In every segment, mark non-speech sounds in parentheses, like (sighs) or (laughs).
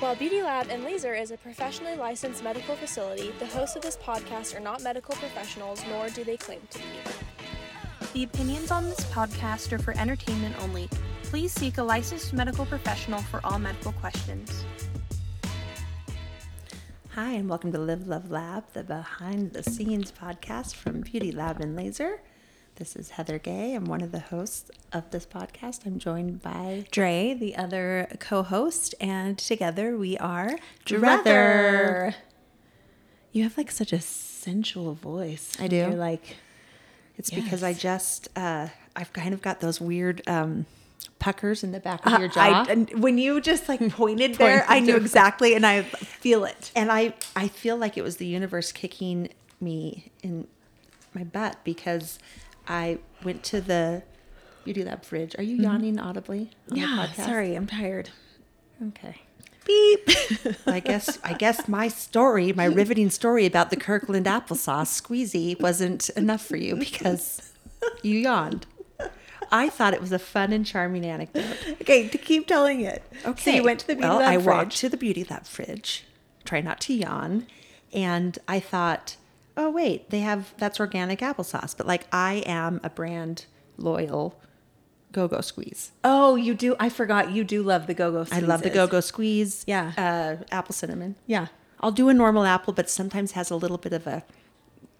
While Beauty Lab and Laser is a professionally licensed medical facility, the hosts of this podcast are not medical professionals, nor do they claim to be. The opinions on this podcast are for entertainment only. Please seek a licensed medical professional for all medical questions. Hi, and welcome to Live Love Lab, the behind the scenes podcast from Beauty Lab and Laser. This is Heather Gay. I'm one of the hosts of this podcast. I'm joined by Dre, the other co host, and together we are Dreather. You have like such a sensual voice. I do. You're like, It's because I just uh, I've kind of got those weird um, puckers in the back of uh, your jaw. I, when you just like (laughs) pointed there, I knew exactly, and I feel it. and I I feel like it was the universe kicking me in my butt because I went to the Beauty Lab fridge. Are you yawning audibly? Mm-hmm. Yeah, sorry, I'm tired. Okay. Beep. I guess I guess my story, my (laughs) riveting story about the Kirkland applesauce squeezy wasn't enough for you because you yawned. I thought it was a fun and charming anecdote. okay, to keep telling it. Okay. So you went to the beauty well, lab I fridge. walked to the beauty lab fridge. Try not to yawn, and I thought, oh wait, they have that's organic applesauce. But like I am a brand loyal Go Go Squeeze. Oh, you do. I forgot. You do love the go-go. Squeeze. I love the. Go Go Squeeze. Yeah. uh, apple cinnamon. Yeah. I'll do a normal apple, but sometimes has a little bit of a,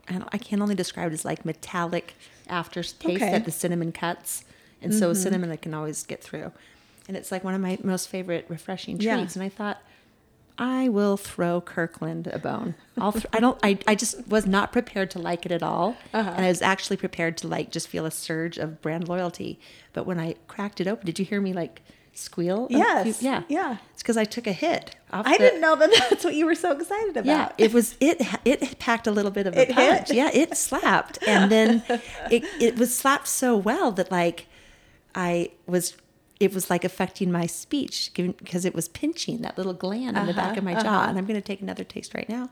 I, don't, I can only describe it as like metallic aftertaste Okay. Mm-hmm. that the cinnamon cuts. And so cinnamon I can always get through. And it's like one of my most favorite refreshing treats. Yeah. And I thought, I will throw Kirkland a bone. I'll th- I don't, I, I just was not prepared to like it at all. Uh-huh. And I was actually prepared to like just feel a surge of brand loyalty. But when I cracked it open, did you hear me like squeal? Yes. yeah. Yeah. It's because I took a hit. Off I the- didn't know that (laughs) that's what you were so excited about. yeah, it was it. It packed a little bit of a It punch. hit? Yeah, it slapped, and then (laughs) it it was slapped so well that like I was. It was like affecting my speech because it was pinching that little gland in the back Uh-huh, of my jaw. And I'm going to take another taste right now.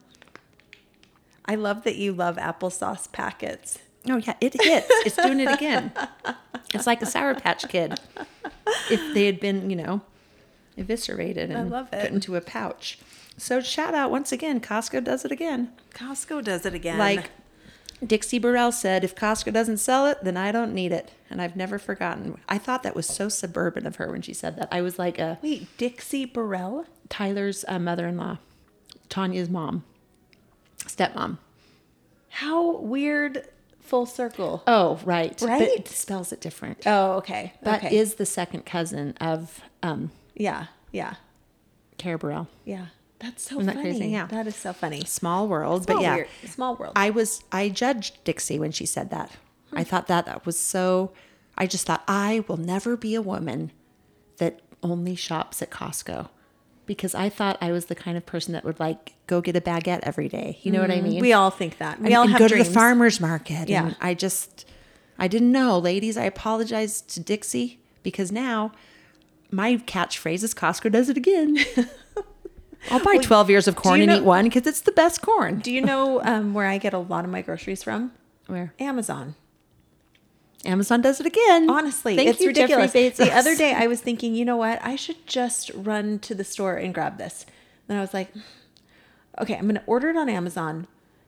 I love that you love applesauce packets. Oh yeah, it hits. It's doing it again. It's like a Sour Patch Kid. If they had been, you know, eviscerated and put into a pouch. So shout out once again, Costco does it again. Costco does it again. Like Dixie Burrell said, if Costco doesn't sell it, then I don't need it. And I've never forgotten. I thought that was so suburban of her when she said that. I was like a wait, Dixie Burrell? Tyler's uh, mother-in-law, Tanya's mom, stepmom. How weird full circle. Oh, right. But Right? it spells it different. Oh, okay. That okay. is the second cousin of um, yeah, yeah, Cara Burrell. yeah. That's so Isn't that funny. crazy? Yeah. That is so funny. Small world, Small but yeah. weird- small world. I was I judged Dixie when she said that. I hmm. thought that that was so. I just thought I will never be a woman that only shops at Costco because I thought I was the kind of person that would like go get a baguette every day. You know what I mm. mean? we all think that. We and, all and have go dreams. to the farmers market. Yeah. And I just I didn't know, ladies. I apologize to Dixie because now my catchphrase is Costco does it again. (laughs) I'll buy 12 ears of corn and know- eat one because it's the best corn. Do you know um, where I get a lot of my groceries from? Where? Amazon. Amazon does it again. Honestly, Thank it's you, ridiculous. The other (laughs) day, I was thinking, you know what? I should just run to the store and grab this. Then I was like, okay, I'm going to order it on Amazon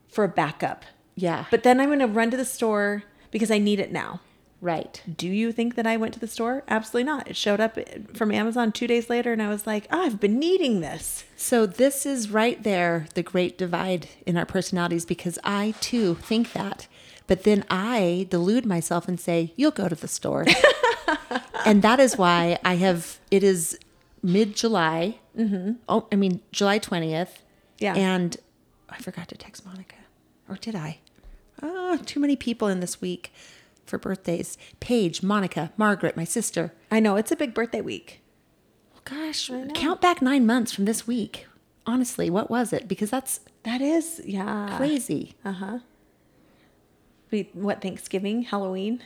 for a backup. Yeah. But then I'm going to run to the store because I need it now. Right. Do you think that I went to the store? Absolutely not. It showed up from Amazon two days later, and I was like, oh, I've been needing this. So this is right there the great divide in our personalities because I too think that. But then I delude myself and say, "You'll go to the store." (laughs) and that is why I have it is mid-July. Mm-hmm. Oh, I mean July 20th. Yeah. And I forgot to text Monica. Or did I? Ah, too many people in this week for birthdays. Paige, Monica, Margaret, my sister. I know it's a big birthday week. Gosh, count back nine months from this week. Honestly, what was it? Because that's That is, yeah. crazy. Uh huh. What Thanksgiving, Halloween,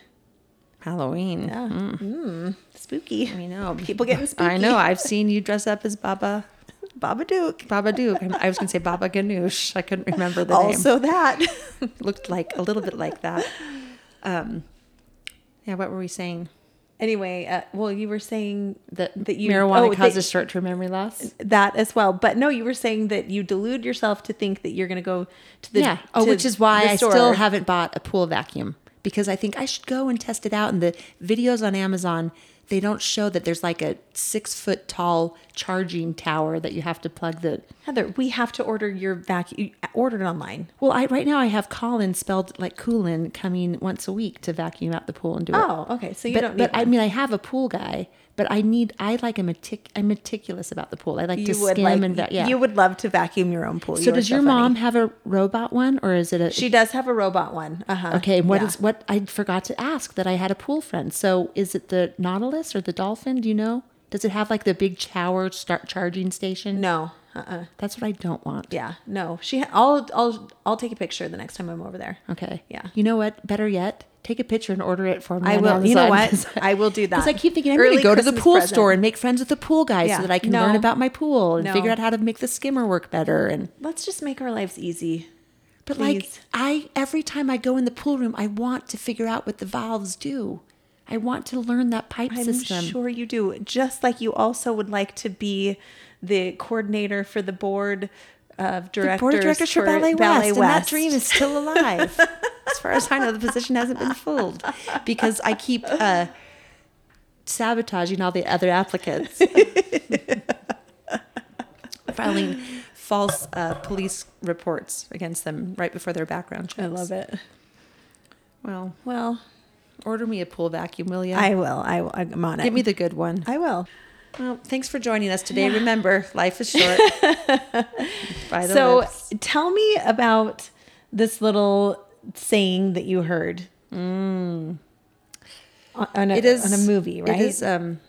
Halloween. yeah, mm. spooky. I know. People getting (laughs) spooky. I know. I've seen you dress up as Baba Babadook. Baba Duke. I was going to say Baba Ganoush. I couldn't remember the (laughs) name. Also that. (laughs) Looked like a little bit like that. Um, yeah, what were we saying? Anyway, uh, well, you were saying That, that you marijuana oh, causes short-term memory loss. that as well. But no, you were saying that you delude yourself to think that you're going to go to the yeah. Oh, which is why I store. still haven't bought a pool vacuum because I think I should go and test it out. And the videos on Amazon, they don't show that there's like a six foot tall charging tower that you have to plug the. Heather, we have to order your vacuum. Order it online. Well, I right now I have Colin spelled like Coolin coming once a week to vacuum out the pool and do it. Oh, okay. So you but, don't need. but I mean, I have a pool guy, but I need. I like a metic. I'm meticulous about the pool. I like to you would skim like. and va- yeah. You would love to vacuum your own pool. so You does your funny. mom have a robot one or is it a? She does have a robot one. Uh huh. okay, what is what? I forgot to ask that I had a pool friend. So is it the Nautilus or the Dolphin? Do you know? Does it have like the big shower start charging station? No. Uh. uh That's what I don't want. Yeah. No. She. Ha- I'll. I'll. I'll take a picture the next time I'm over there. Okay. Yeah. You know what? Better yet, take a picture and order it for me. I will. You know what? (laughs) I will do that. Because I keep thinking I'm going to go to the pool present. store and make friends with the pool guy Yeah. so that I can No. learn about my pool and No. figure out how to make the skimmer work better. And Let's just make our lives easy. but like I every time I go in the pool room, I want to figure out what the valves do. I want to learn that pipe I'm system. sure you do. Just like you also would like to be the coordinator for the board of directors, Board of directors for Ballet, Ballet West, and that dream is still alive. as far as I know, the position hasn't been filled because I keep uh, sabotaging all the other applicants, (laughs) filing false uh, police reports against them right before their background checks. I love it. Well, Well, order me a pool vacuum, will you? I will. I will. I'm on it. Give me the good one. I will. Well, thanks for joining us today. Remember, life is short. (laughs) By the So, lips. tell me about this little saying that you heard. On, on a, it is on a movie, right? It is. Um,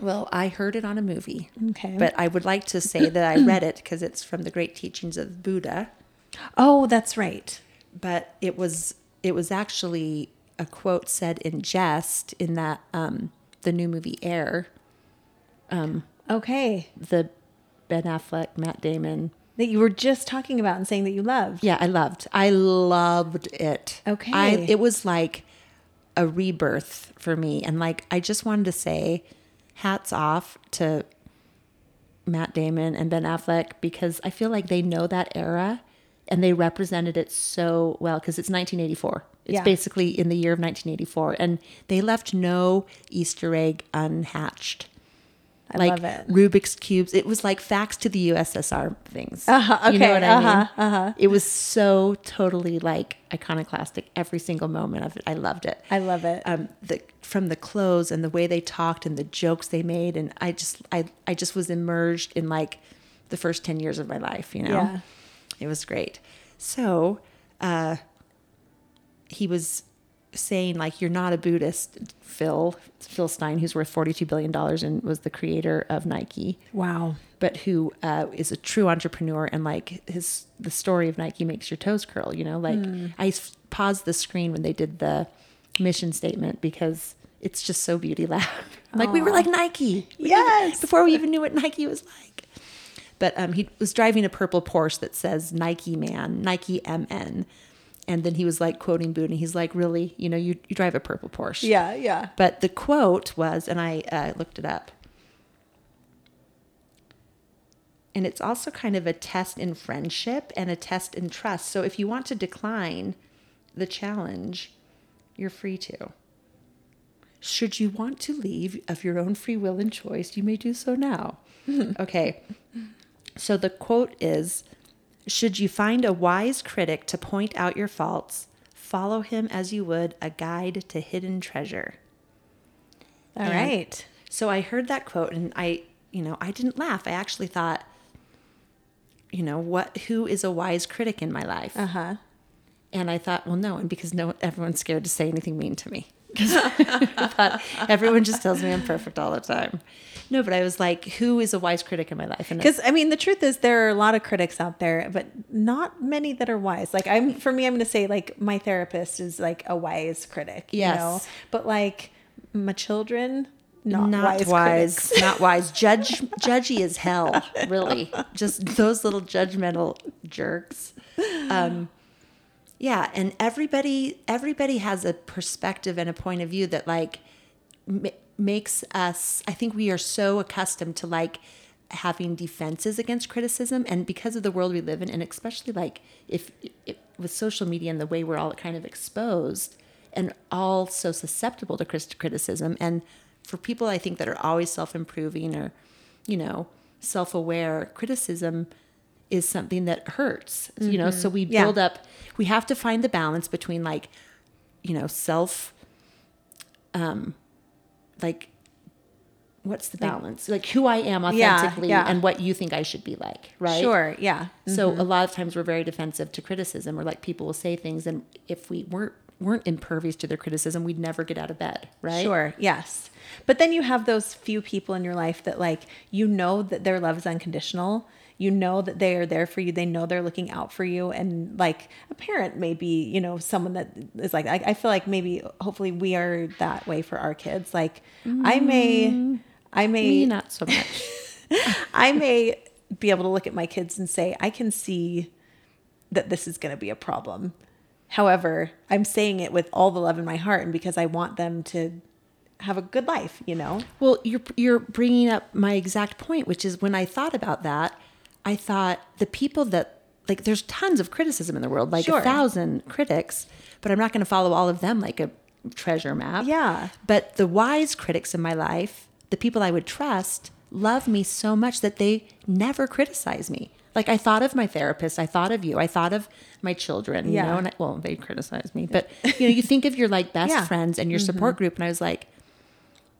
well, I heard it on a movie. Okay. But I would like to say that I (clears throat) read it because it's from the Great Teachings of Buddha. oh, that's right. But it was it was actually a quote said in jest in that um, the new movie Air, Um, okay. the Ben Affleck, Matt Damon. That you were just talking about and saying that you loved. Yeah, I loved. I loved it. Okay. I it was like a rebirth for me and like I just wanted to say hats off to Matt Damon and Ben Affleck because I feel like they know that era and they represented it so well because it's 1984. It's Yeah. basically in the year of 1984 and they left no Easter egg unhatched. I like love it. Rubik's cubes. It was like facts to the USSR things. Uh-huh, You know okay, what I uh-huh, mean? uh-huh. It was so totally like iconoclastic. Every single moment of it, I loved it. I love it. Um, the from the clothes and the way they talked and the jokes they made, and I just, I, I just was immersed in like the first ten years of my life. You know, Yeah. it was great. So, uh, he was saying like you're not a Buddhist, Phil Phil Stein, who's worth forty two billion dollars and was the creator of Nike wow. but who uh, is a true entrepreneur and like his the story of Nike makes your toes curl. You know, like Hmm. I paused the screen when they did the mission statement because it's just so beauty loud. (laughs) like we were like Nike, We Yes. before we even knew what Nike was like. But um, he was driving a purple Porsche that says Nike Man, Nike MN. And then he was like quoting Buddha. And he's like, really? You know, you, you drive a purple Porsche. Yeah, yeah. But the quote was, and I uh, looked it up, and it's also kind of a test in friendship and a test in trust. So if you want to decline the challenge, you're free to. Should you want to leave of your own free will and choice, you may do so now. (laughs) okay. So the quote is Should you find a wise critic to point out your faults, follow him as you would a guide to hidden treasure. All And right. So I heard that quote and I, you know, I didn't laugh. I actually thought, you know, what who is a wise critic in my life? Uh huh. And I thought, well, no one, because no everyone's scared to say anything mean to me. 'Cause (laughs) everyone just tells me I'm perfect all the time. No, but I was like, who is a wise critic in my life? Because I mean, the truth is, there are a lot of critics out there, but not many that are wise. Like I'm, for me, I'm going to say like my therapist is like a wise critic. You Yes. know? but like my children, not, not wise. wise, (laughs) not wise. Judge, (laughs) judgy as hell. Really, just those little judgmental jerks. Um, yeah, and everybody, everybody has a perspective and a point of view that, like, ma- makes us i think we are so accustomed to like having defenses against criticism. And because of the world we live in and especially like if, if with social media and the way we're all kind of exposed and all so susceptible to criticism and for people i think that are always self-improving or you know self-aware criticism is something that hurts you know so we Yeah. build up we have to find the balance between like you know self um like what's the balance like who i am authentically yeah. and what you think i should be like right Sure. Yeah. so a lot of times we're very defensive to criticism or like people will say things and if we weren't weren't impervious to their criticism we'd never get out of bed right Sure, yes. But then you have those few people in your life that like you know that their love is unconditional. You know that they are there for you. They know they're looking out for you. And like a parent may be, you know, someone that is like I, I feel like maybe hopefully we are that way for our kids. Like I may I may me not so much (laughs) I may be able to look at my kids and say, I can see that this is going to be a problem. However, I'm saying it with all the love in my heart and because I want them to have a good life, you know? Well, you're you're bringing up my exact point, which is when I thought about that, I thought the people that like there's tons of criticism in the world, like Sure. a thousand critics, but I'm not going to follow all of them like a treasure map. Yeah. But the wise critics in my life, the people I would trust, love me so much that they never criticize me. Like I thought of my therapist, I thought of you, I thought of my children, you Yeah. know, and I, well, they criticize me, but you know, you think of your like best (laughs) Yeah. Mm-hmm. friends and your support group, and I was like,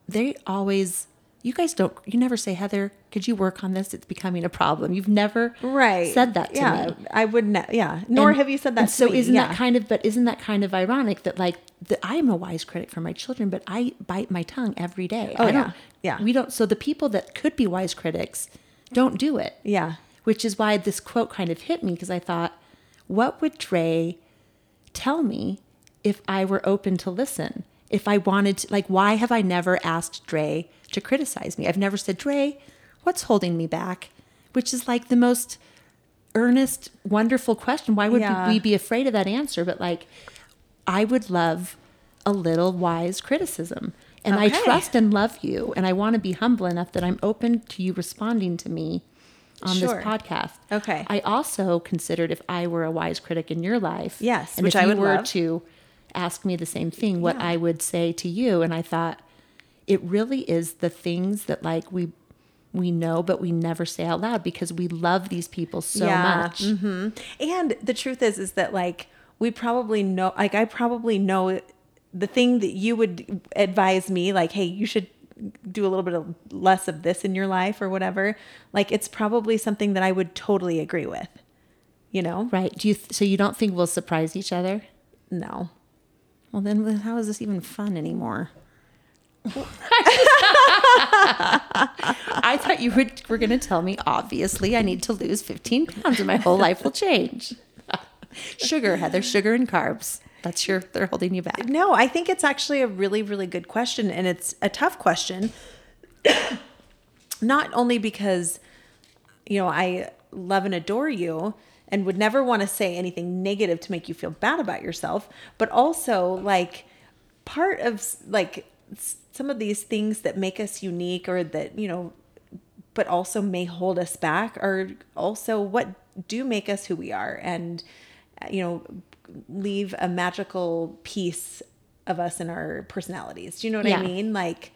they always you guys don't you never say heather could you work on this it's becoming a problem you've never Right. said that to yeah, me I would ne- yeah. Nor And- have you said that to so me. isn't yeah. that kind of but isn't that kind of ironic that like that i am a wise critic for my children but i bite my tongue every day Oh, I yeah. Yeah. we don't so the people that could be wise critics don't do it Yeah. which is why this quote kind of hit me because i thought what would Dre tell me if I were open to listen? If I wanted to, like, why have I never asked Dre to criticize me? I've never said, Dre, what's holding me back? Which is like the most earnest, wonderful question. Why would Yeah. we be afraid of that answer? But like, I would love a little wise criticism. And I trust and love you. And I want to be humble enough that I'm open to you responding to me on Sure. this podcast. Okay. I also considered if I were a wise critic in your life. Yes, And which if I you would were love. to ask me the same thing, what Yeah. I would say to you. And I thought it really is the things that like we we know but we never say out loud because we love these people so much. hmm And the truth is, is that like we probably know, like I probably know the thing that you would advise me, like, hey, you should do a little bit of less of this in your life or whatever. Like it's probably something that I would totally agree with. You know? Right. Do you th- so you don't think we'll surprise each other? No. Well then then how is this even fun anymore? I thought you were, were going to tell me, obviously, I need to lose 15 pounds and my whole life will change. sugar, Heather, sugar and carbs. That's your, they're holding you back. No, I think it's actually a really, really good question. And it's a tough question. Not only because, you know, I love and adore you and would never want to say anything negative to make you feel bad about yourself, but also like part of like some of these things that make us unique or that, you know, but also may hold us back are also what do make us who we are and you know leave a magical piece of us in our personalities do you know what Yeah. i mean like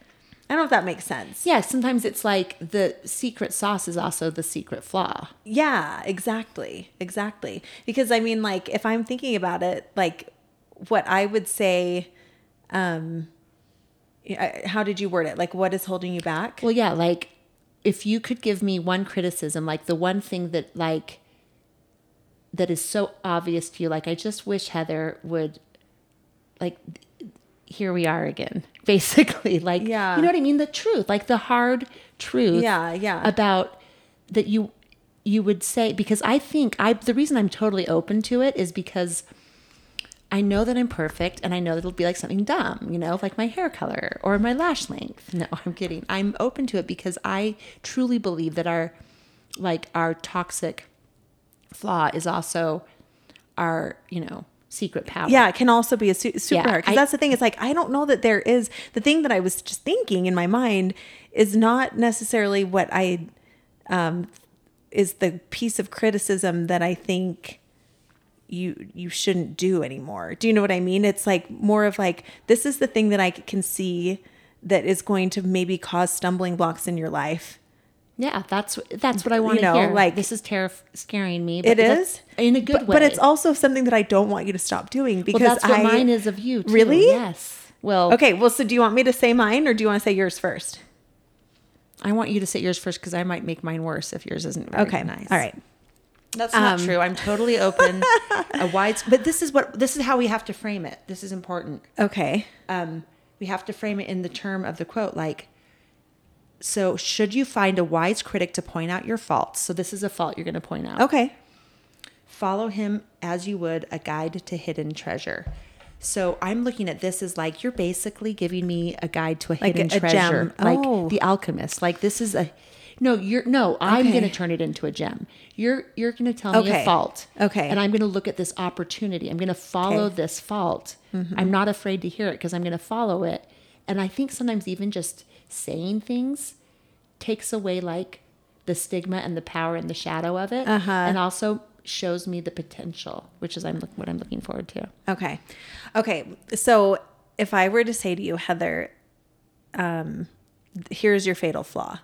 i don't know if that makes sense Yeah, sometimes it's like the secret sauce is also the secret flaw. yeah exactly exactly because i mean like if i'm thinking about it like what i would say um how did you word it like what is holding you back Well, yeah, like if you could give me one criticism, like the one thing that like that is so obvious to you, like I just wish Heather would like here we are again. (laughs) Basically, like Yeah. you know what I mean? The truth, like the hard truth. Yeah, yeah. About that you you would say because I think I the reason I'm totally open to it is because I know that I'm perfect and I know that it'll be like something dumb, you know, like my hair color or my lash length. No, (laughs) I'm kidding. I'm open to it because I truly believe that our like our toxic flaw is also our, you know, secret power. yeah, it can also be a su- superpower. Yeah, Because that's the thing. It's like I don't know that there is the thing that I was just thinking in my mind is not necessarily what I um is the piece of criticism that I think you you shouldn't do anymore. Do you know what I mean? It's like more of like this is the thing that I can see that is going to maybe cause stumbling blocks in your life. Yeah, that's that's what I want to know, hear. like- Like this is terrif- scaring me. But It is in a good but, way. but it's also something that I don't want you to stop doing because well, that's what I mine is of you. Too. Really? Yes. Well, Okay, well, so do you want me to say mine or do you want to say yours first? I want you to say yours first because I might make mine worse if yours isn't very Okay, nice. all right. That's not Um, true. I'm totally open. (laughs) a wide, but this is what this is how we have to frame it. This is important. Okay. um, we have to frame it in the term of the quote like so should you find a wise critic to point out your faults so this is a fault you're going to point out Okay. follow him as you would a guide to hidden treasure so i'm looking at this as like you're basically giving me a guide to a Like hidden a- a treasure gem. like Oh. the alchemist like this is a no you're no i'm Okay. going to turn it into a gem you're you're going to tell me Okay. a fault Okay. and i'm going to look at this opportunity i'm going to follow Okay. this fault i'm not afraid to hear it because i'm going to follow it and i think sometimes even just saying things takes away like the stigma and the power and the shadow of it Uh-huh. and also shows me the potential which is I'm what i'm looking forward to Okay. Okay. So if I were to say to you, Heather, um, here's your fatal flaw.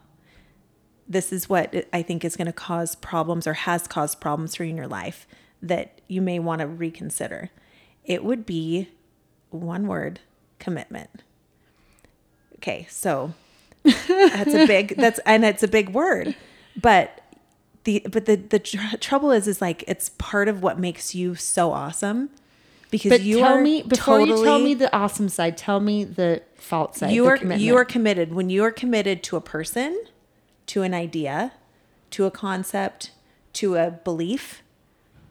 This is what I think is going to cause problems or has caused problems for you in your life that you may want to reconsider. It would be one word commitment. Okay. So that's a big, (laughs) that's, and it's a big word, but the, but the, the tr- trouble is, is like, it's part of what makes you so awesome because but you tell are me before totally, you tell me the awesome side tell me the fault side you are you are committed when you are committed to a person to an idea to a concept to a belief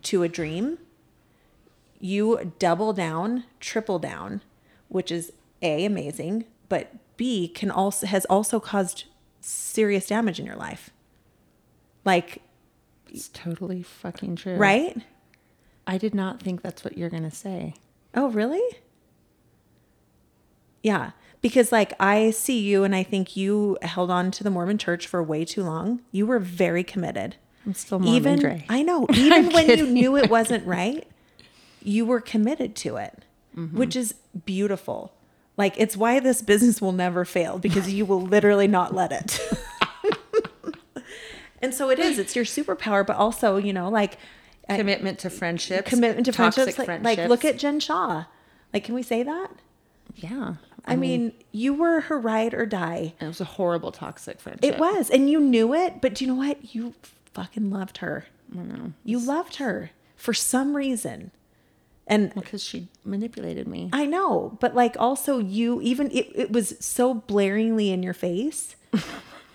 to a dream you double down triple down which is a amazing but b can also has also caused serious damage in your life. Like it's totally fucking true. Right? I did not think that's what you're gonna say. Oh, really? Yeah. Because, like, I see you and I think you held on to the Mormon church for way too long. You were very committed. i'm still Mormon even, Dre. I know, (laughs) even when you knew it wasn't (laughs) right, you were committed to it, Mm-hmm. which is beautiful. Like, it's why this business will never fail because you will literally not let it. (laughs) and so it is, it's your superpower, but also, you know, like, commitment to friendships commitment to toxic friendships. Like, like, look at Jen Shah. Like, can we say that? yeah I mm-hmm. mean, you were her ride or die. it was a horrible toxic friendship It was, and you knew it. But do you know what? You fucking loved her. You loved her for some reason, and because she manipulated me I know. But like, also, you even it, it was so blaringly in your face,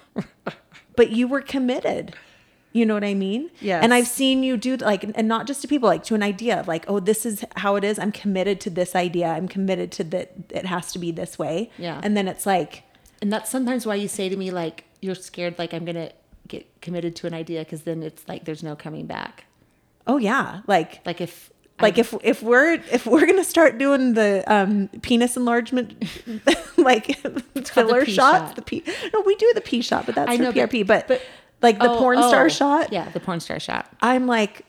(laughs) but you were committed. You know what I mean? Yeah. And I've seen you do like, and not just to people, like to an idea of like, oh, this is how it is. I'm committed to this idea. I'm committed to that. It has to be this way. Yeah. And then it's like, And that's sometimes why you say to me, like, you're scared, like, I'm to get committed to an idea because then it's like there's no coming back. oh yeah, like Like, if, like if if we're if we're gonna start doing the um penis enlargement (laughs) like filler shots shot. the p no we do the p shot but that's I know, PRP but, but- like the Oh, porn oh. star oh, shot Yeah, the porn star shot. I'm like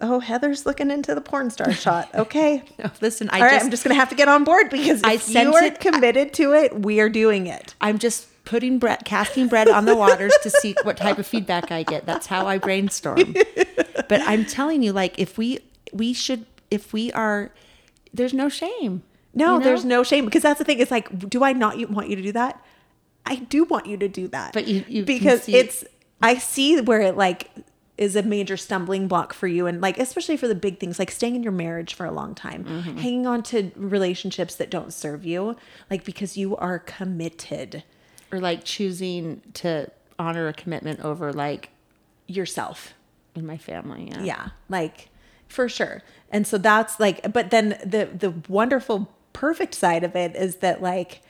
oh Heather's looking into the porn star (laughs) shot okay No, listen, I all right just, I'm just gonna have to get on board because if I you sent are it- committed to it we are doing it I'm just putting bread, casting bread on the waters to see what type of feedback I get. That's how I brainstorm. (laughs) But I'm telling you, like, if we, we should, if we are, there's no shame. no you know? there's no shame because that's the thing it's like do I not want you to do that I do want you to do that But you- you because it's I see where it like is a major stumbling block for you and like especially for the big things like staying in your marriage for a long time Mm-hmm. hanging on to relationships that don't serve you like because you are committed Or like choosing to honor a commitment over, like, yourself in my family. Yeah. yeah like for sure and so that's like but then the the wonderful perfect side of it is that like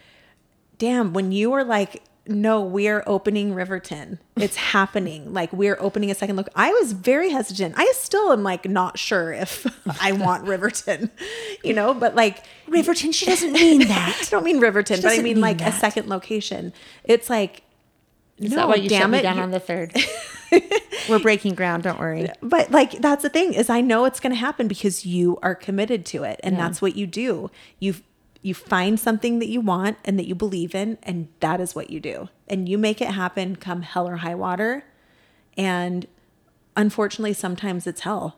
damn when you are like no, we're opening Riverton. It's happening. Like we're opening a second look. I was very hesitant. I still am like not sure if (laughs) I want Riverton, (laughs) you know, but like Riverton, she doesn't mean that. (laughs) I don't mean Riverton, but I mean, mean like a second location. It's like, Is no, that why you shut damn me it. down on the third? We're breaking ground. Don't worry. but like that's the thing is I know it's going to happen because you are committed to it and Yeah. that's what you do. You you find something that you want and that you believe in and that is what you do. And you make it happen come hell or high water. And unfortunately sometimes it's hell.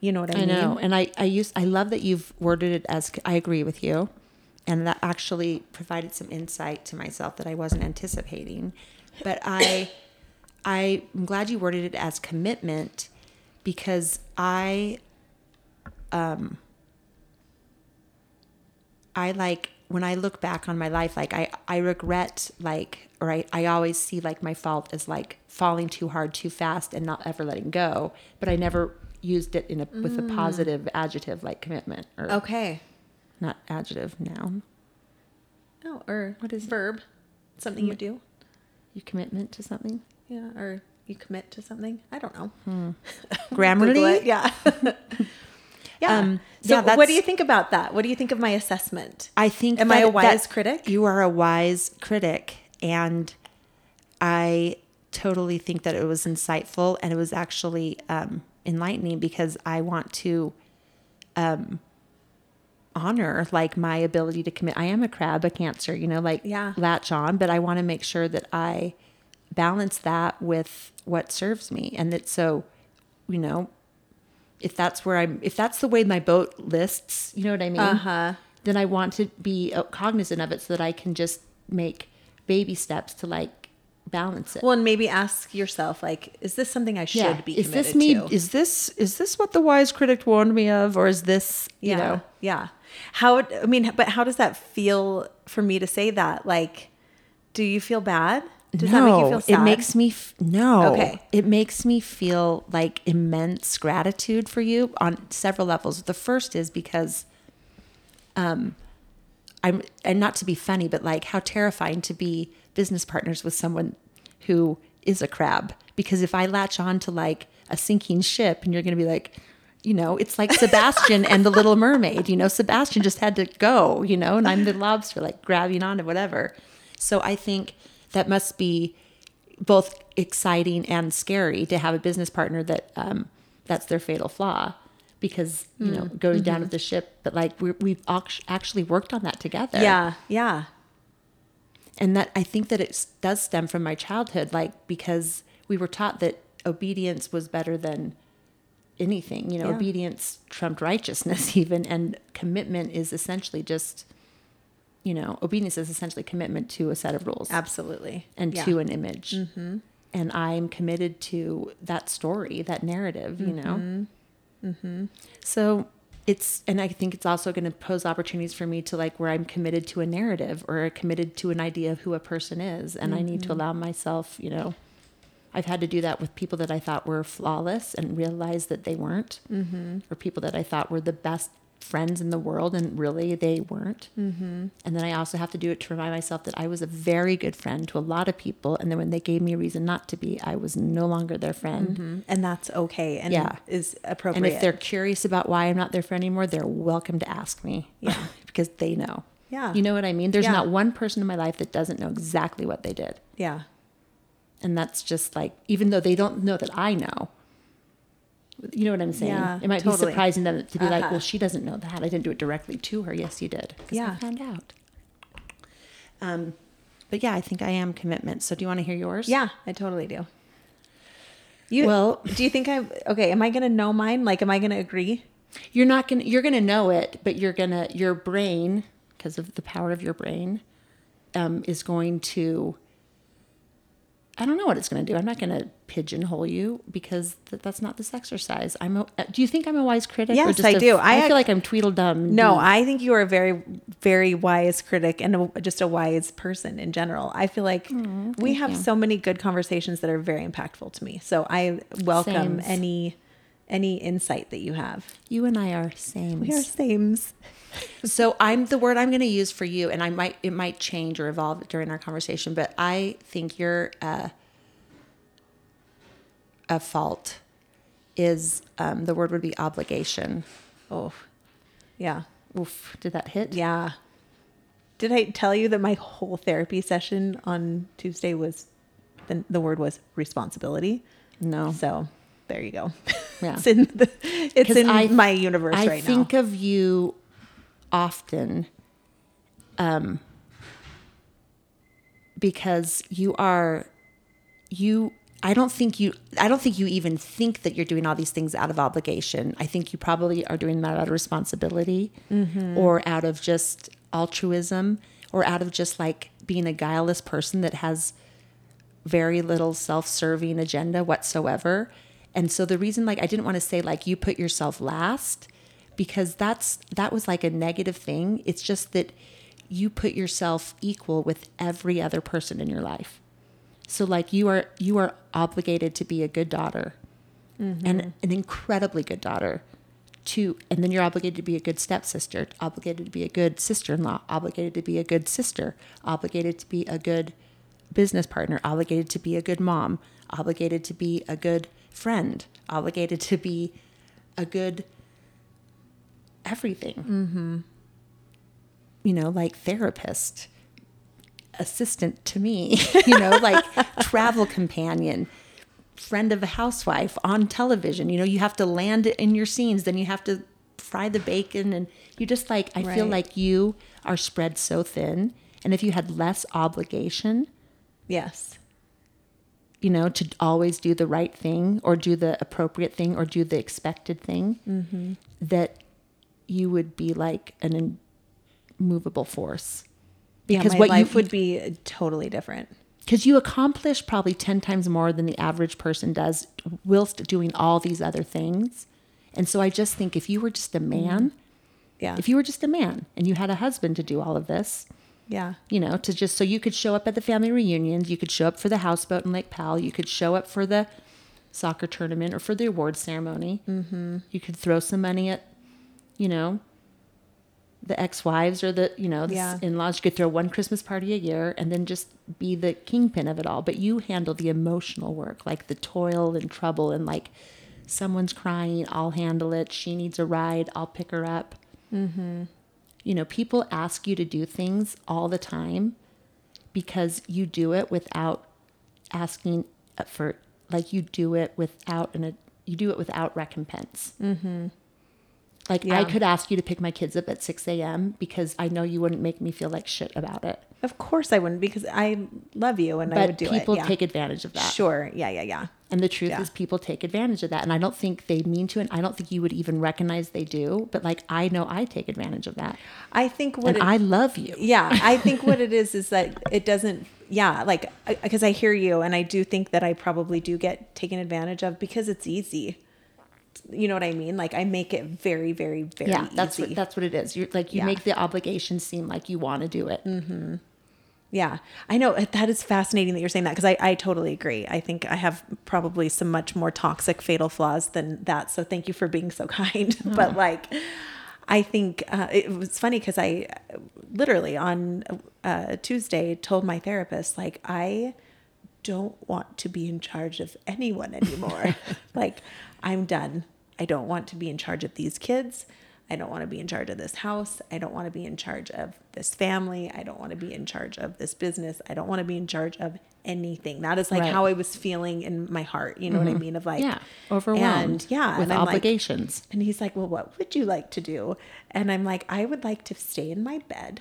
You know what I, I mean? I know, and I I use I love that you've worded it as I agree with you, and that actually provided some insight to myself that I wasn't anticipating. But I I'm glad you worded it as commitment because I um I like when I look back on my life, like I, I regret like, or I, I always see like my fault as like falling too hard, too fast and not ever letting go. But I never used it in a, with a positive adjective like commitment or Okay. not adjective noun. Oh, or What is it? verb? Something you do? You commitment to something? Yeah, or you commit to something? I don't know. Hmm. (laughs) Google Grammarly? it. Yeah. (laughs) yeah. Um, so yeah, what do you think about that? What do you think of my assessment? I think. Am I a wise that critic? You are a wise critic, and I totally think that it was insightful and it was actually um, enlightening because I want to um, honor like my ability to commit. I am a crab, a cancer, you know, like Yeah. latch on, but I want to make sure that I balance that with what serves me, and that so, you know, if that's where I'm, if that's the way my boat lists, you know what I mean? Uh-huh. Then I want to be uh, cognizant of it so that I can just make baby steps to like balance it. Well, and maybe ask yourself, like, is this something I should be is this me? to? Is this is this what the wise critic warned me of, or is this you yeah, know? yeah. How? I mean, but how does that feel for me to say that? Like, do you feel bad? Does that make you feel sad? It makes me f- no. Okay. It makes me feel like immense gratitude for you on several levels. The first is because um I'm and not to be funny, but like how terrifying to be business partners with someone who is a crab. Because if I latch on to like a sinking ship and you're gonna be like you know, it's like Sebastian and the Little Mermaid. You know, Sebastian just had to go, you know, and I'm the lobster, like grabbing on to whatever. So I think that must be both exciting and scary to have a business partner that um, that's their fatal flaw because you know going down with the ship but like we we've actually worked on that together. Yeah, yeah, and that i think that it does stem from my childhood like because we were taught that obedience was better than anything you know Yeah. obedience trumped righteousness (laughs) even and commitment is essentially just you know obedience is essentially commitment to a set of rules absolutely. and yeah. to an image. Mm-hmm. And I'm committed to that story, that narrative, you know? Mm-hmm. Mm-hmm. So it's, and I think it's also going to pose opportunities for me to like where I'm committed to a narrative or committed to an idea of who a person is. And I need to allow myself, you know, I've had to do that with people that I thought were flawless and realize that they weren't, mm-hmm. or people that I thought were the best friends in the world and really they weren't. Mm-hmm. And then I also have to do it to remind myself that I was a very good friend to a lot of people. And then when they gave me a reason not to be, I was no longer their friend. Mhm. and that's okay and Yeah. is appropriate. And if they're curious about why I'm not their friend anymore, they're welcome to ask me. Yeah. (laughs) because they know. Yeah. You know what I mean? There's Yeah. not one person in my life that doesn't know exactly what they did. yeah, And that's just like, even though they don't know that I know, you know what I'm saying? Yeah, it might totally. be surprising them to be like, Uh-huh. well, she doesn't know that. I didn't do it directly to her. Yes, you did. 'cause Yeah. I found out. Um, but yeah, I think I am commitment. So do you want to hear yours? yeah, I totally do. You Well- do you think I'm okay? Am I gonna know mine? Like, am I gonna agree? You're not gonna you're gonna know it, but you're gonna your brain, because of the power of your brain, um, is going to I don't know what it's going to do. I'm not going to pigeonhole you because th- that's not this exercise. I'm. A, uh, do you think I'm a wise critic? Yes, just I a- do. I, I feel like I'm Tweedledum. No, I think you are a very, very wise critic and a, just a wise person in general. I feel like we have you. so many good conversations that are very impactful to me. So I welcome Sames. any any insight that you have. You and I are same. We are sames. (laughs) So I'm the word I'm going to use for you, and I might it might change or evolve during our conversation, but I think you're uh, a fault is um, the word would be obligation. Oh, yeah. Oof, did that hit? Yeah. Did I tell you that my whole therapy session on Tuesday was the, the word was responsibility? No. So there you go. (laughs) Yeah. it's in, the, it's in I- my universe I right now. I think of you often um, because you are you I don't think you I don't think you even think that you're doing all these things out of obligation. I think you probably are doing that out of responsibility mm-hmm. or out of just altruism or out of just like being a guileless person that has very little self-serving agenda whatsoever. And so the reason like I didn't want to say like you put yourself last because that's that was like a negative thing. It's just that you put yourself equal with every other person in your life. So like you are you are obligated to be a good daughter and an incredibly good daughter to and then you're obligated to be a good stepsister, obligated to be a good sister-in-law, obligated to be a good sister, obligated to be a good business partner, obligated to be a good mom, obligated to be a good friend, obligated to be a good everything. Mm-hmm. You know, like therapist, assistant to me, (laughs) you know, like travel companion, friend of a housewife on television. You know, you have to land in your scenes, then you have to fry the bacon and you just like I feel like you are spread so thin. And if you had less obligation, Yes. you know, to always do the right thing or do the appropriate thing or do the expected thing, mm-hmm. that you would be like an immovable force. Because yeah, what life you would be totally different. because you accomplish probably 10 times more than the average person does whilst doing all these other things. And so I just think if you were just a man, Yeah. if you were just a man and you had a husband to do all of this, yeah. you know, to just so you could show up at the family reunions, you could show up for the houseboat in Lake Powell, you could show up for the soccer tournament or for the awards ceremony. Mm-hmm. You could throw some money at, you know, the ex-wives or the you know the Yeah. in-laws. You could throw one Christmas party a year and then just be the kingpin of it all. But you handle the emotional work, like the toil and trouble, and like someone's crying, I'll handle it. She needs a ride, I'll pick her up mm-hmm. you know, people ask you to do things all the time because you do it without asking for, like, you do it without an, you do it without recompense. Mm-hmm. Like, I could ask you to pick my kids up at 6 a.m. because I know you wouldn't make me feel like shit about it. Of course I wouldn't because I love you and I would do people it. Yeah. take advantage of that. Sure. Yeah. Yeah. Yeah. And the truth Yeah. is, people take advantage of that. And I don't think they mean to, and I don't think you would even recognize they do. But like, I know I take advantage of that. I think what And it- I love you. yeah i (laughs) think what it is is that it doesn't yeah like because I, hear you and i do think that i probably do get taken advantage of because it's easy you know what i mean? Like i make it very very very yeah that's easy. what that's what it is. You're like you Yeah. make the obligation seem like you want to do it. Yeah. I know that is fascinating that you're saying that because I, I totally agree. I think i have probably some much more toxic fatal flaws than that so thank you for being so (laughs) kind. But like i think uh, it was funny because i literally on uh, tuesday told my therapist like i don't want to be in charge of anyone anymore. (laughs) Like i'm done i don't want to be in charge of these kids I don't want to be in charge of this house. I don't want to be in charge of this family. I don't want to be in charge of this business. I don't want to be in charge of anything. That is like Right. Mm-hmm. how I was feeling in my heart. You know what I mean? Of like, yeah overwhelmed And yeah. with and I'm like- obligations and he's like, Well, what would you like to do? And I'm like, I would like to stay in my bed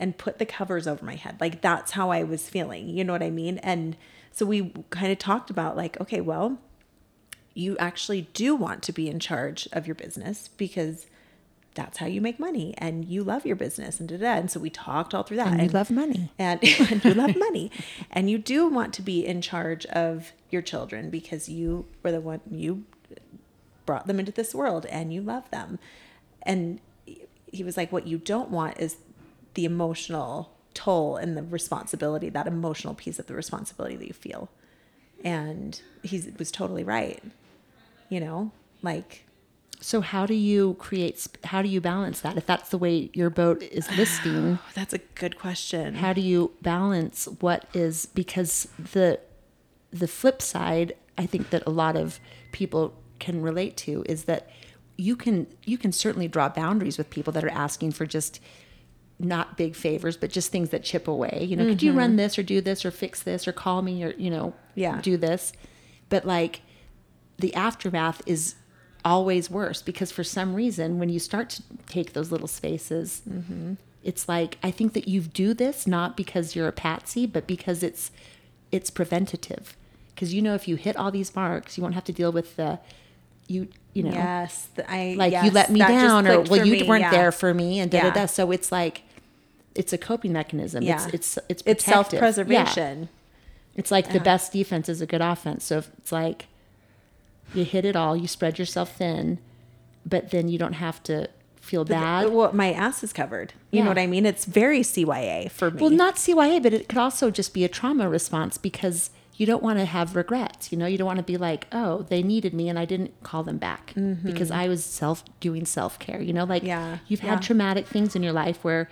and put the covers over my head. Like, that's how I was feeling. You know what I mean? And so we kind of talked about, like, okay, well, you actually do want to be in charge of your business because that's how you make money and you love your business and da da. And so we talked all through that. and you love money. (laughs) And, and you love money. And you do want to be in charge of your children because you were the one you brought them into this world and you love them. And he was like what you don't want is the emotional toll and the responsibility that emotional piece of the responsibility that you feel. And he was totally right you know Like, So how do you create? How do you balance that? If that's the way your boat is listing, (sighs) that's a good question. how do you balance what is because the the flip side i think that a lot of people can relate to is that you can you can certainly draw boundaries with people that are asking for just not big favors but just things that chip away you know could you run mm-hmm. this or do this or fix this or call me or you know Yeah. do this but like the aftermath is always worse because for some reason when you start to take those little spaces mm-hmm. it's like i think that you do this not because you're a patsy but because it's it's preventative because you know if you hit all these marks you won't have to deal with the you you know Yes, I like you let me down or well you me, weren't yeah. there for me and da da Yeah. da so it's like it's a coping mechanism Yeah. it's it's it's, It's protective. self Yeah. preservation. It's like the best defense is a good offense. So if it's like you hit it all, you spread yourself thin, but then you don't have to feel bad. Well, my ass is covered. You Yeah. know what I mean? It's very CYA for me. Well, not CYA, but it could also just be a trauma response because you don't want to have regrets. You know, you don't want to be like, oh, they needed me and I didn't call them back because I was self doing self care. You know, like Mm-hmm. Yeah, you've yeah. had traumatic things in your life where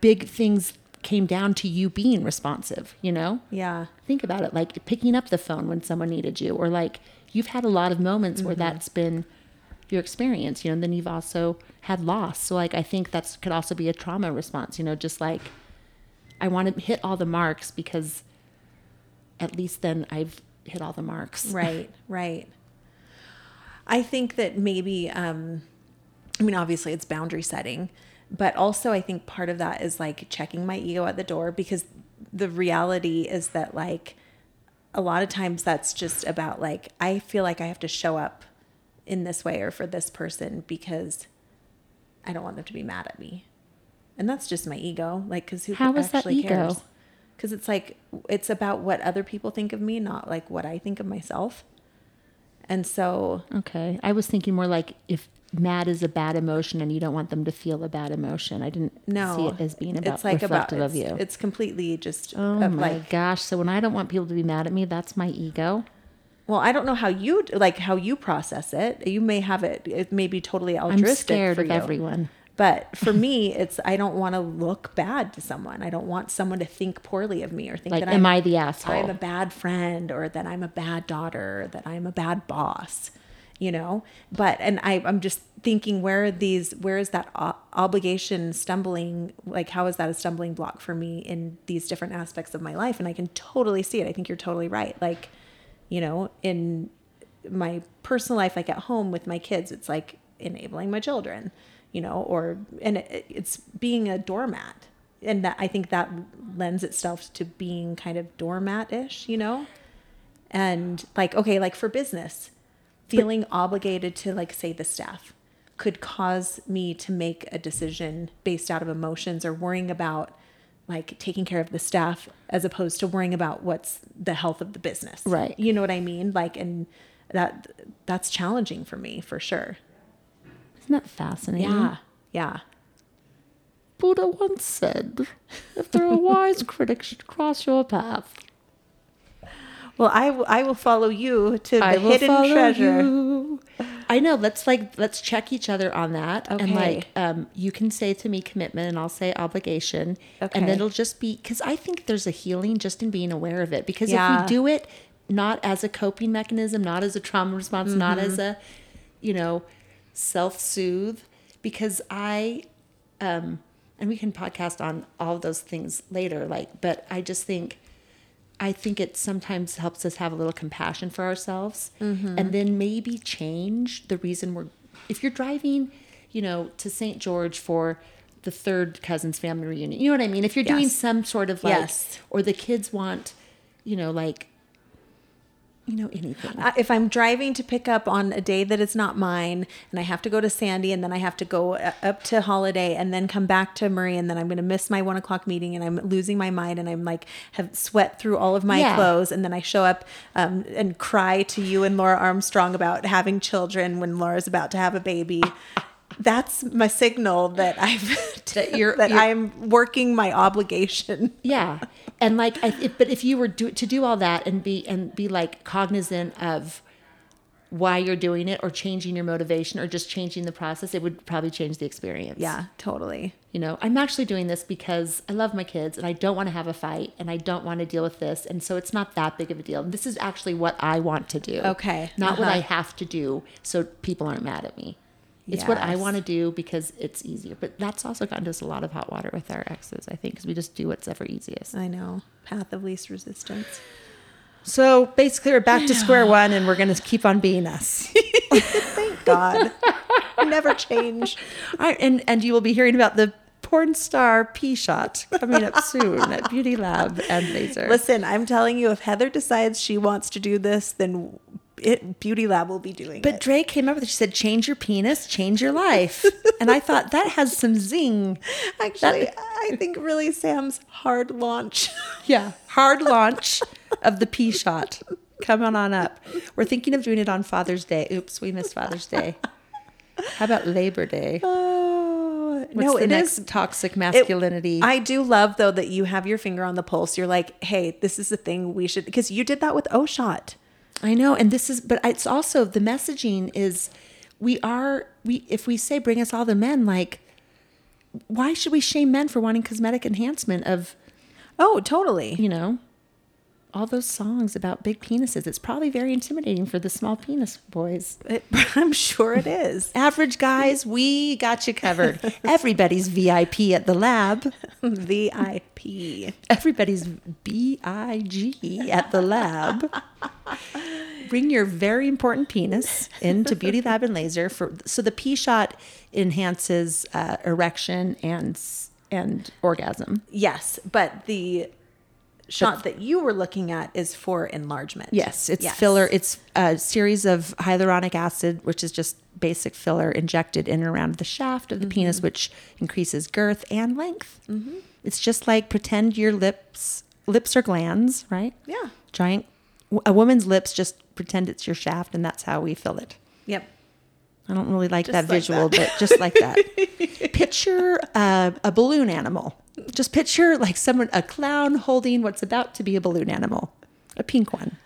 big things came down to you being responsive. You know, yeah. think about it like picking up the phone when someone needed you or like you've had a lot of moments where that's been your experience you know and then you've also had loss. So like i think that's could also be a trauma response you know just like i want to hit all the marks because at least then i've hit all the marks. (laughs) Right, right. I think that maybe, um, I mean, obviously it's boundary setting, but also I think part of that is like checking my ego at the door because the reality is that, like, a lot of times that's just about like, I feel like I have to show up in this way or for this person because I don't want them to be mad at me. And that's just my ego. Like, because who How actually cares? Because it's like, it's about what other people think of me, not like what I think of myself. And so, okay i was thinking more like if mad is a bad emotion and you don't want them to feel a bad emotion i didn't no, see it as being about it's like about reflective of it's, you It's completely just oh my like, gosh so when i don't want people to be mad at me that's my ego well, I don't know how you like how you process it. You may have it. It may be totally altruistic. i'm scared for of you. everyone But for (laughs) me, it's I don't want to look bad to someone. I don't want someone to think poorly of me or think Like, that am I'm, I the asshole? I'm a bad friend or that I'm a bad daughter, or that I'm a bad boss, you know. But and I I'm just thinking where are these where is that obligation stumbling like how is that a stumbling block for me in these different aspects of my life? And I can totally see it. I think you're totally right. Like, you know, in my personal life like at home with my kids it's like enabling my children you know or and it, it's being a doormat and that i think that lends itself to being kind of doormat-ish you know and like okay like for business feeling obligated to like say the staff could cause me to make a decision based out of emotions or worrying about like taking care of the staff as opposed to worrying about what's the health of the business. Right. you know what i mean? Like and that that's challenging for me for sure. Isn't that fascinating? yeah. Yeah. Buddha once said, if there are wise (laughs) critics should cross your path, well i will i will follow you to the I will hidden follow treasure you. I know. Let's like let's check each other on that, okay. and like um, you can say to me commitment, and I'll say obligation, Okay. and then it'll just be because I think there's a healing just in being aware of it. Because if Yeah. we do it not as a coping mechanism, not as a trauma response, not Mm-hmm. as a you know self soothe, because I um, and we can podcast on all of those things later. Like, but I just think. I think it sometimes helps us have a little compassion for ourselves mm-hmm. and then maybe change the reason we're if you're driving, you know, to St. George for the third cousin's family reunion. You know what I mean? If you're doing some sort of like Yes. or the kids want, you know, like you know, anything. Uh, if I'm driving to pick up on a day that is not mine, and I have to go to Sandy, and then I have to go uh, up to Holiday, and then come back to Murray, and then I'm going to miss my one o'clock meeting, and I'm losing my mind, and I'm like have sweat through all of my Yeah. clothes, and then I show up um, and cry to you and Laura Armstrong about having children when Laura's about to have a baby. That's my signal that I've (laughs) That you're- that you're- I'm working my obligation. Yeah, and like, I, if, but if you were do, to do all that and be and be like cognizant of why you're doing it or changing your motivation or just changing the process, it would probably change the experience. Yeah, totally. You know, I'm actually doing this because I love my kids and I don't want to have a fight and I don't want to deal with this. And so it's not that big of a deal. This is actually what I want to do. Okay. Not what Uh-huh. I have to do so people aren't mad at me. It's what I want to do because it's easier. But that's also gotten us a lot of hot water with our exes, I think, because we just do what's ever easiest. I know. Path of least resistance. So basically, we're back to square (sighs) one and we're going to keep on being us. (laughs) Thank God. Never change. All right, and, and you will be hearing about the porn star P shot coming up soon at Beauty Lab and Laser. Listen, I'm telling you, if Heather decides she wants to do this, then it Beauty Lab will be doing But it. Dre came up with it. She said, "Change your penis, change your life," (laughs) and I thought that has some zing. Actually, I think really Sam's hard launch. (laughs) Yeah, hard launch of the P shot. Come on on up. We're thinking of doing it on Father's Day. Oops, we missed Father's Day. How about Labor Day? Oh What's no, the it next is toxic it- masculinity? I do love though that you have your finger on the pulse. You're like, hey, this is the thing we should because you did that with O shot. I know, and this is, but it's also the messaging is, we are we if we say bring us all the men, like, why should we shame men for wanting cosmetic enhancement of Oh, totally. you know, all those songs about big penises. It's probably very intimidating for the small penis boys. It, (laughs) I'm sure it is. (laughs) Average guys, we got you covered. (laughs) Everybody's VIP at the lab. VIP. Everybody's BIG at the lab. Bring your very important penis into Beauty Lab and Laser for so the P shot enhances uh, erection and and orgasm. Yes, but the shot that you were looking at is for enlargement. Yes, it's filler. It's a series of hyaluronic acid, which is just basic filler injected in and around the shaft of the penis, which increases girth and length. It's just like pretend your lips lips are glands, right? Yeah. Giant. A woman's lips just pretend it's your shaft, and that's how we fill it. Yep. I don't really like Just that like visual, that. but just like that. (laughs) picture uh, a balloon animal. Just picture like someone, a clown holding what's about to be a balloon animal, a pink one.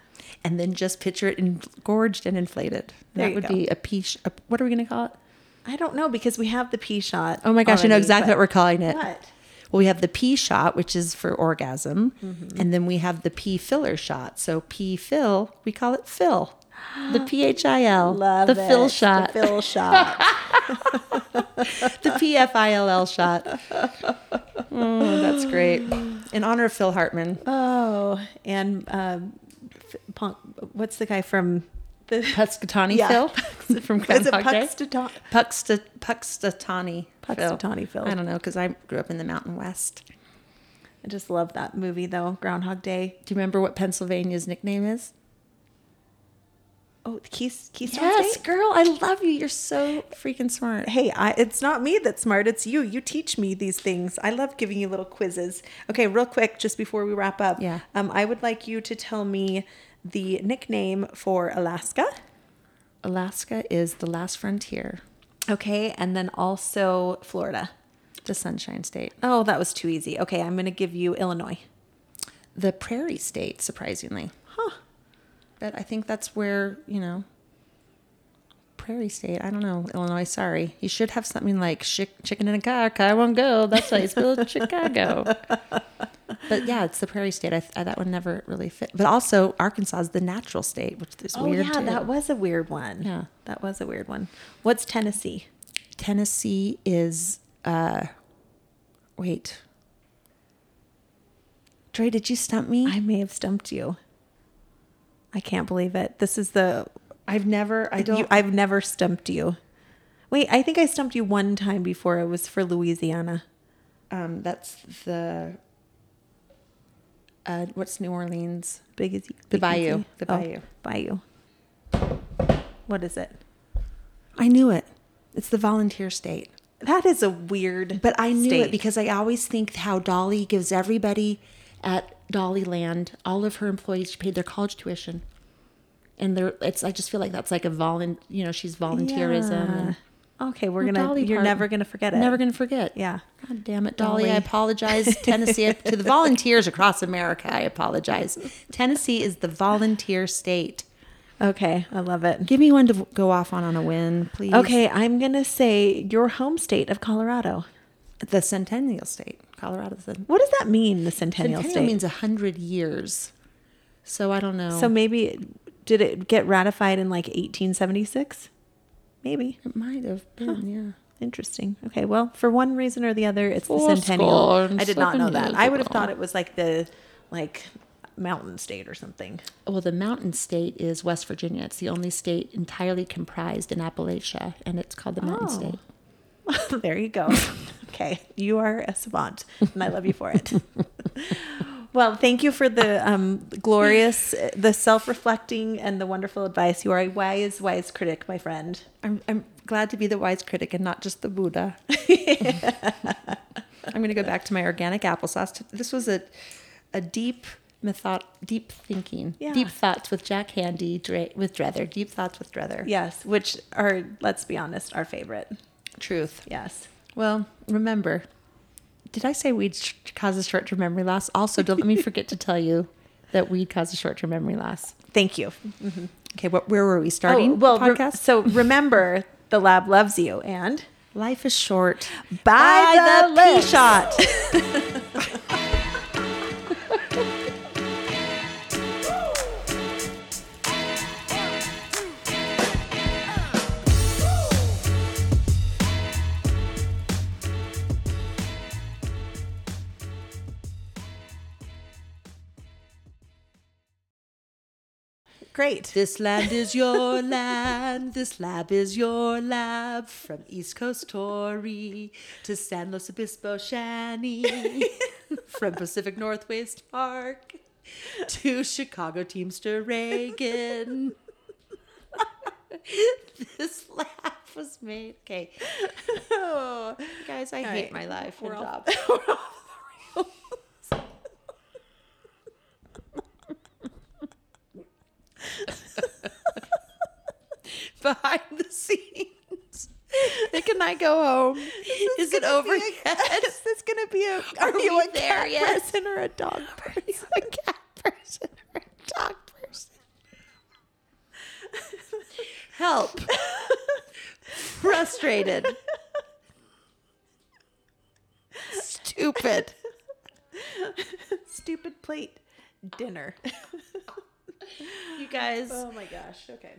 And then just picture it engorged and inflated. There that would go. be a peach. A, what are we going to call it? I don't know because we have the P shot. Oh my gosh, I know exactly what we're calling it. What? Well, we have the P shot, which is for orgasm, Mm-hmm. and then we have the P filler shot. So P fill, we call it fill. The (gasps) P H I L, Love the it. fill shot, The fill shot. The P F I L L shot. Oh, that's great. In honor of Phil Hartman, oh, and um, punk, what's the guy from the? Punxsutawney Yeah. Phil (laughs) from Is it Groundhog Day. Puxta, Punxsutawney. Punxsutawney Phil. I don't know because I grew up in the Mountain West. I just love that movie though. Groundhog Day. Do you remember what Pennsylvania's nickname is? Oh, the Keys, Keystone Yes, State? girl, I love you. You're so freaking smart. Hey, I, it's not me that's smart. It's you. You teach me these things. I love giving you little quizzes. Okay, real quick, just before we wrap up. Yeah. Um, I would like you to tell me the nickname for Alaska. Alaska is the last frontier, Okay, and then also Florida. the Sunshine State, Oh, that was too easy. Okay, I'm going to give you Illinois. the Prairie State, surprisingly. But I think that's where, you know, Prairie State. I don't know. Illinois, sorry. You should have something like chick- chicken in a car, car won't go. That's why you spelled (laughs) Chicago. But yeah, it's the Prairie State. I, I, that one never really fit. But also, Arkansas is the natural state, which is Oh, weird yeah, too. that was a weird one. Yeah. That was a weird one. What's Tennessee? Tennessee is, uh, wait. Dre, did you stump me? I may have stumped you. I can't believe it. This is the I've never, I don't. You, I've never stumped you. Wait, I think I stumped you one time before. It was for Louisiana. um, that's the, uh, what's New Orleans? Big as The Bayou. The Oh, Bayou. Bayou. What is it? I knew it. It's the volunteer state. That is a weird. But I knew state. it because I always think how Dolly gives everybody at Dollyland, all of her employees she paid their college tuition. And there it's I just feel like that's like a volun you know, she's volunteerism and Okay, we're Well, gonna. Dolly you're never gonna forget it. Never gonna forget. Yeah. God damn it, Dolly. Dolly. I apologize. (laughs) Tennessee to the volunteers across America, I apologize. Tennessee is the volunteer state. Okay, I love it. Give me one to go off on on a win, please. Okay, I'm gonna say your home state of Colorado. The Centennial State, Colorado. What does that mean? The Centennial, Centennial State means a hundred years. So I don't know. So maybe did it get ratified in like 1876? Maybe. it might have been, yeah. Interesting. Okay, well, for one reason or the other, it's the centennial. I did not know that. I would have thought it was like the like mountain state or something. Well, the mountain state is West Virginia. It's the only state entirely comprised in Appalachia, and it's called the Mountain Oh. State. (laughs) there you go. okay, you are a savant, and I love you for it. (laughs) well, thank you for the um, glorious, the self-reflecting, and the wonderful advice. You are a wise, wise critic, my friend. I'm, I'm glad to be the wise critic and not just the Buddha. (laughs) I'm going to go back to my organic applesauce. This was a, a deep method, deep thinking, Yeah. deep thoughts with Jack Handey Dre, with Dreather. Deep thoughts with Dreather. Yes, which are, let's be honest, our favorite. Truth. Yes. Well, remember, did I say weed sh- causes short-term memory loss? Also, don't let me (laughs) forget to tell you that weed causes short-term memory loss. Thank you. Mm-hmm. Okay, what, where were we starting? Oh, well, the re- so remember, the lab loves you, and Life is short. buy, the, the lips. shot. (laughs) Great. This land is your (laughs) land. This lab is your lab. From East Coast Tory to San Luis Obispo Shanny. (laughs) From Pacific Northwest Park to Chicago Teamster Reagan. (laughs) this lab was made. Okay. Oh, Guys, I All hate right. my life We're and off- job. we're off the rails. (laughs) Behind the scenes. Can I go home? Is, it gonna be a- overhead? (laughs) Is this gonna be a? Are Are, you a cat yet? person or a dog person? a cat person or a dog person. Help. Frustrated. Stupid. (laughs) Stupid plate dinner. You guys, oh my gosh. Okay.